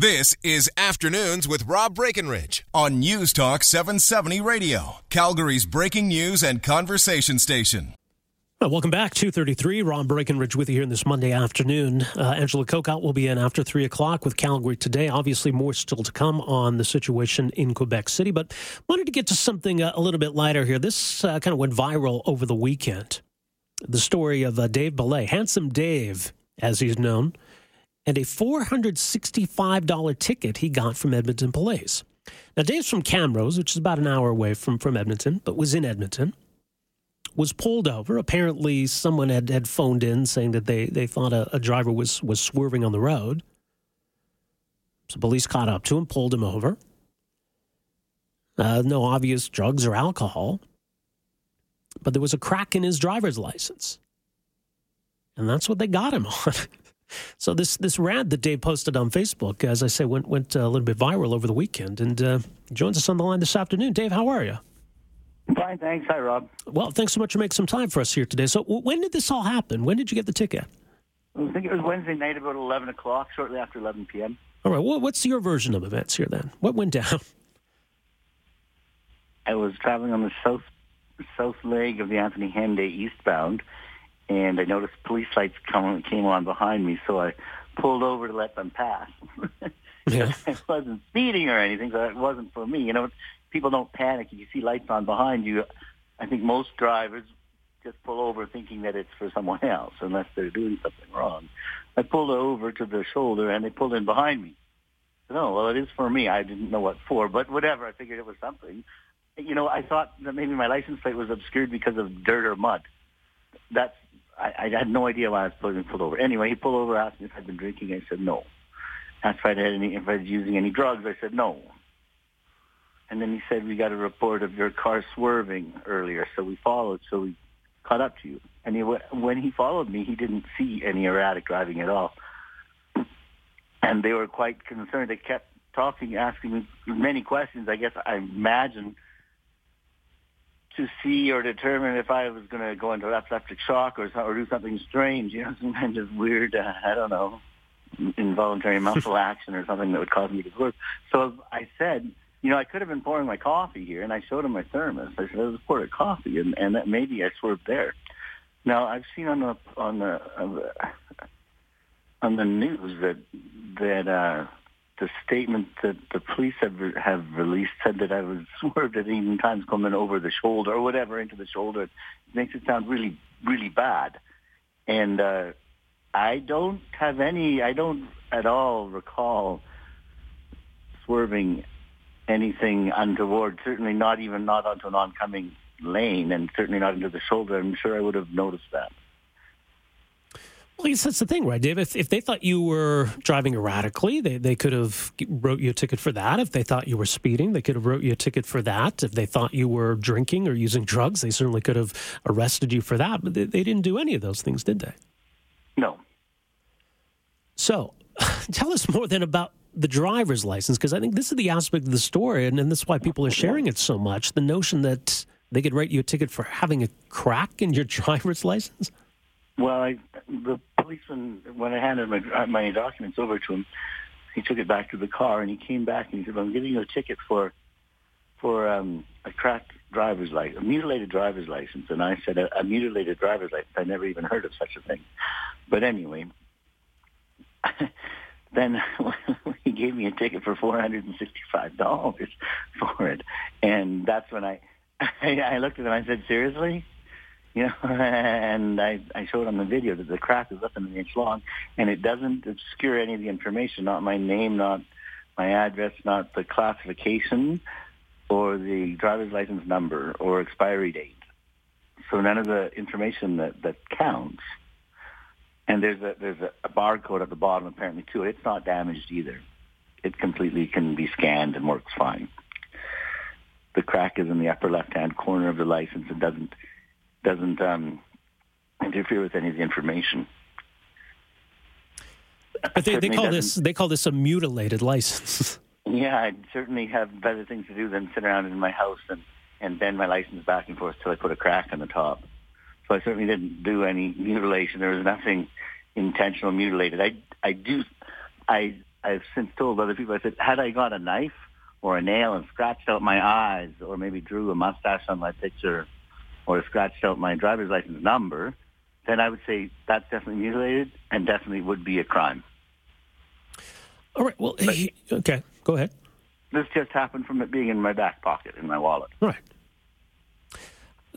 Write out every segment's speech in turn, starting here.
This is Afternoons with Rob Breckenridge on News Talk 770 Radio, Calgary's breaking news and conversation station. Well, welcome back. 233, Rob Breckenridge with you here in this Monday afternoon. Uh, Angela Kokott will be in after 3 o'clock with Calgary today. Obviously, more still to come on the situation in Quebec City, but wanted to get to something uh, a little bit lighter here. This uh, kind of went viral over the weekend. The story of uh, Dave Belay, Handsome Dave, as he's known, and a $465 ticket he got from Edmonton Police. Now, Dave's from Camrose, which is about an hour away from, from Edmonton, but was in Edmonton. Was pulled over. Apparently, someone had, had phoned in saying that they, they thought a, a driver was, was swerving on the road. So, police caught up to him, pulled him over. Uh, no obvious drugs or alcohol, but there was a crack in his driver's license. And that's what they got him on. So this this rant that Dave posted on Facebook, as I say, went went a little bit viral over the weekend, and uh, joins us on the line this afternoon. Dave, how are you? Fine, thanks. Hi, Rob. Well, thanks so much for making some time for us here today. So, when did this all happen? When did you get the ticket? I think it was Wednesday night, about eleven o'clock, shortly after eleven p.m. All right. Well, what's your version of events here then? What went down? I was traveling on the south south leg of the Anthony Henday eastbound and I noticed police lights come, came on behind me, so I pulled over to let them pass. yeah. I wasn't speeding or anything, so it wasn't for me. You know, people don't panic if you see lights on behind you. I think most drivers just pull over thinking that it's for someone else, unless they're doing something wrong. I pulled over to the shoulder, and they pulled in behind me. No, oh, well, it is for me. I didn't know what for, but whatever. I figured it was something. You know, I thought that maybe my license plate was obscured because of dirt or mud. That's I, I had no idea why I was being pulled over. Anyway, he pulled over, asked me if I'd been drinking. I said no. Asked if I'd had any, if I was using any drugs. I said no. And then he said, we got a report of your car swerving earlier, so we followed, so we caught up to you. And he, when he followed me, he didn't see any erratic driving at all. And they were quite concerned. They kept talking, asking me many questions. I guess I imagine to see or determine if I was going to go into epileptic shock or, or do something strange, you know, some kind of weird, uh, I don't know, involuntary muscle action or something that would cause me to swerve. So I said, you know, I could have been pouring my coffee here, and I showed him my thermos. I said, I was pouring coffee, and, and that maybe I swerved there. Now I've seen on the on the on the on the news that that uh, the statement that the police have have released said that I was swerved at even times coming over the shoulder or whatever into the shoulder. It makes it sound really really bad, and uh, I don't have any. I don't at all recall swerving anything untoward. Certainly not even not onto an oncoming lane, and certainly not into the shoulder. I'm sure I would have noticed that. Well, I guess that's the thing, right, Dave? If, if they thought you were driving erratically, they, they could have wrote you a ticket for that. If they thought you were speeding, they could have wrote you a ticket for that. If they thought you were drinking or using drugs, they certainly could have arrested you for that. But they, they didn't do any of those things, did they? No. So, tell us more then about the driver's license, because I think this is the aspect of the story, and, and that's why people are sharing it so much. The notion that they could write you a ticket for having a crack in your driver's license. Well, I, the policeman, when I handed my, uh, my documents over to him, he took it back to the car and he came back and he said, "I'm giving you a ticket for for um, a cracked driver's license, a mutilated driver's license." And I said, "A, a mutilated driver's license? I never even heard of such a thing." But anyway, then he gave me a ticket for four hundred and sixty-five dollars for it, and that's when I I looked at him. I said, "Seriously?" You know, and I, I showed on the video that the crack is less than an inch long, and it doesn't obscure any of the information, not my name, not my address, not the classification, or the driver's license number or expiry date. So none of the information that, that counts. And there's a there's a, barcode at the bottom apparently too. It's not damaged either. It completely can be scanned and works fine. The crack is in the upper left hand corner of the license. It doesn't doesn't um, interfere with any of the information. But they, they call this they call this a mutilated license. yeah, I certainly have better things to do than sit around in my house and, and bend my license back and forth till I put a crack on the top. So I certainly didn't do any mutilation. There was nothing intentional mutilated. I I do I I've since told other people, I said, had I got a knife or a nail and scratched out my eyes or maybe drew a mustache on my picture or scratched out my driver's license number, then I would say that's definitely mutilated and definitely would be a crime. All right. Well, but okay. Go ahead. This just happened from it being in my back pocket in my wallet. Right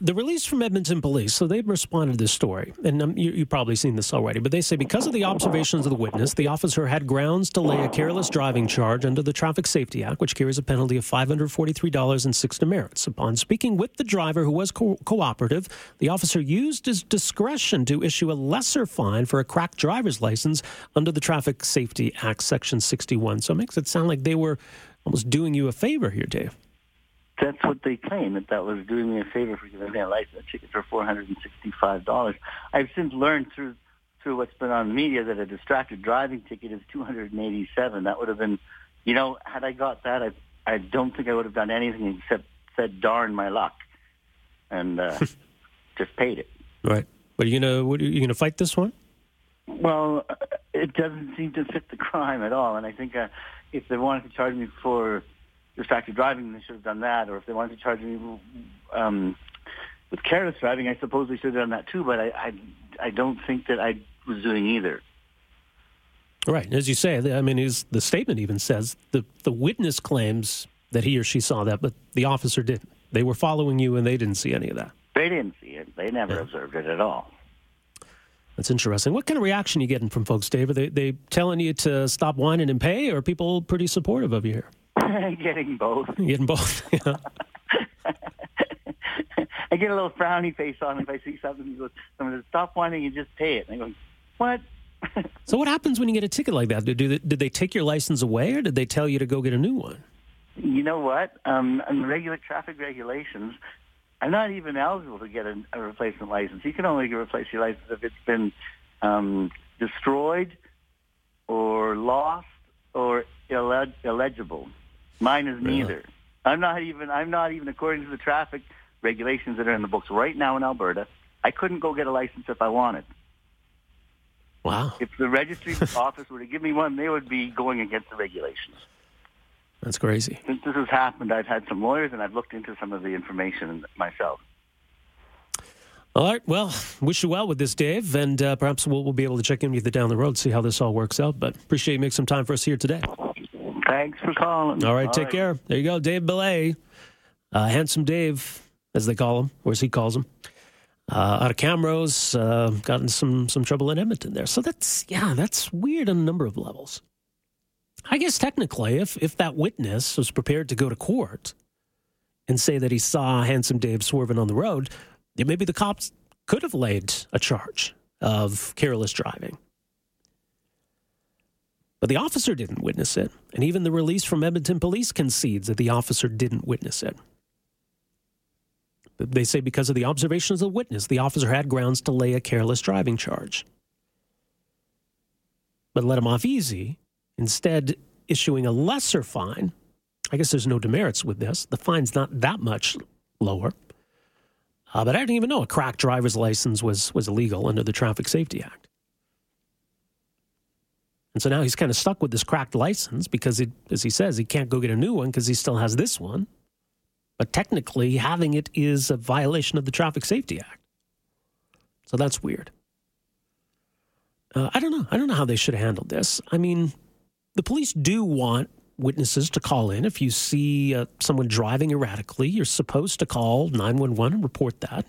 the release from Edmonton Police, so they've responded to this story, and um, you, have probably seen this already, but they say because of the observations of the witness, the officer had grounds to lay a careless driving charge under the Traffic Safety Act, which carries a penalty of $543 and six demerits. Upon speaking with the driver who was co- cooperative, the officer used his discretion to issue a lesser fine for a cracked driver's license under the Traffic Safety Act, Section 61. So it makes it sound like they were almost doing you a favor here, Dave that's what they claim that that was doing me a favor for giving me a license ticket for four hundred and sixty-five dollars. I've since learned through through what's been on the media that a distracted driving ticket is two hundred and eighty-seven. That would have been, you know, had I got that, I I don't think I would have done anything except said darn my luck, and uh, just paid it. Right. But are you gonna what, are you gonna fight this one? Well, it doesn't seem to fit the crime at all, and I think uh, if they wanted to charge me for distracted driving, they should have done that. Or if they wanted to charge me um, with careless driving, I suppose they should have done that too. But I, I, I don't think that I was doing either. Right, as you say, I mean, the statement even says the the witness claims that he or she saw that, but the officer didn't. They were following you, and they didn't see any of that. They didn't see it. They never yeah. observed it at all. That's interesting. What kind of reaction are you getting from folks, Dave? Are they, they telling you to stop whining and pay, or are people pretty supportive of you here? Getting both. Getting both. Yeah. I get a little frowny face on if I see something. He goes, "Someone says, stop whining and just pay it." And I go, "What?" so what happens when you get a ticket like that? Did, did, did they take your license away, or did they tell you to go get a new one? You know what? Um, in regular traffic regulations, I'm not even eligible to get a, a replacement license. You can only replace your license if it's been um, destroyed or lost or illeg- illegible. Mine is neither. I'm not even. I'm not even according to the traffic regulations that are in the books right now in Alberta. I couldn't go get a license if I wanted. Wow. If the registry office were to give me one, they would be going against the regulations. That's crazy. Since this has happened, I've had some lawyers and I've looked into some of the information myself. All right. Well, wish you well with this, Dave, and uh, perhaps we'll, we'll, be able to check in with you down the road, to see how this all works out. But appreciate you making some time for us here today. Thanks for calling. All right, All take right. care. There you go, Dave Belay, uh, handsome Dave, as they call him, or as he calls him. Uh, out of Camrose, uh, got some some trouble in Edmonton there. So that's yeah, that's weird on a number of levels. I guess technically, if if that witness was prepared to go to court and say that he saw handsome Dave swerving on the road, maybe the cops could have laid a charge of careless driving. But the officer didn't witness it, and even the release from Edmonton police concedes that the officer didn't witness it. They say because of the observations of the witness, the officer had grounds to lay a careless driving charge. But let him off easy, instead issuing a lesser fine. I guess there's no demerits with this. The fine's not that much lower. Uh, but I didn't even know a cracked driver's license was, was illegal under the Traffic Safety Act. And so now he's kind of stuck with this cracked license because, it, as he says, he can't go get a new one because he still has this one. But technically, having it is a violation of the Traffic Safety Act. So that's weird. Uh, I don't know. I don't know how they should have handled this. I mean, the police do want witnesses to call in. If you see uh, someone driving erratically, you're supposed to call 911 and report that.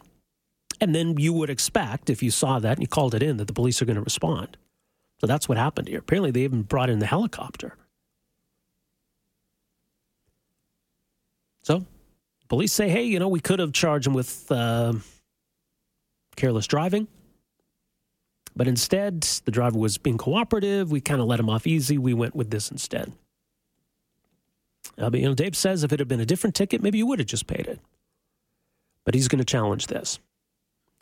And then you would expect, if you saw that and you called it in, that the police are going to respond. So that's what happened here. Apparently, they even brought in the helicopter. So, police say, hey, you know, we could have charged him with uh, careless driving. But instead, the driver was being cooperative. We kind of let him off easy. We went with this instead. Uh, but, you know, Dave says if it had been a different ticket, maybe you would have just paid it. But he's going to challenge this.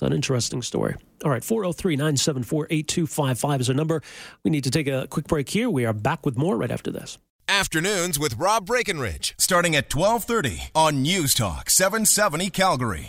An interesting story. All right, 403 974 8255 is our number. We need to take a quick break here. We are back with more right after this. Afternoons with Rob Breckenridge, starting at 1230 on News Talk 770 Calgary.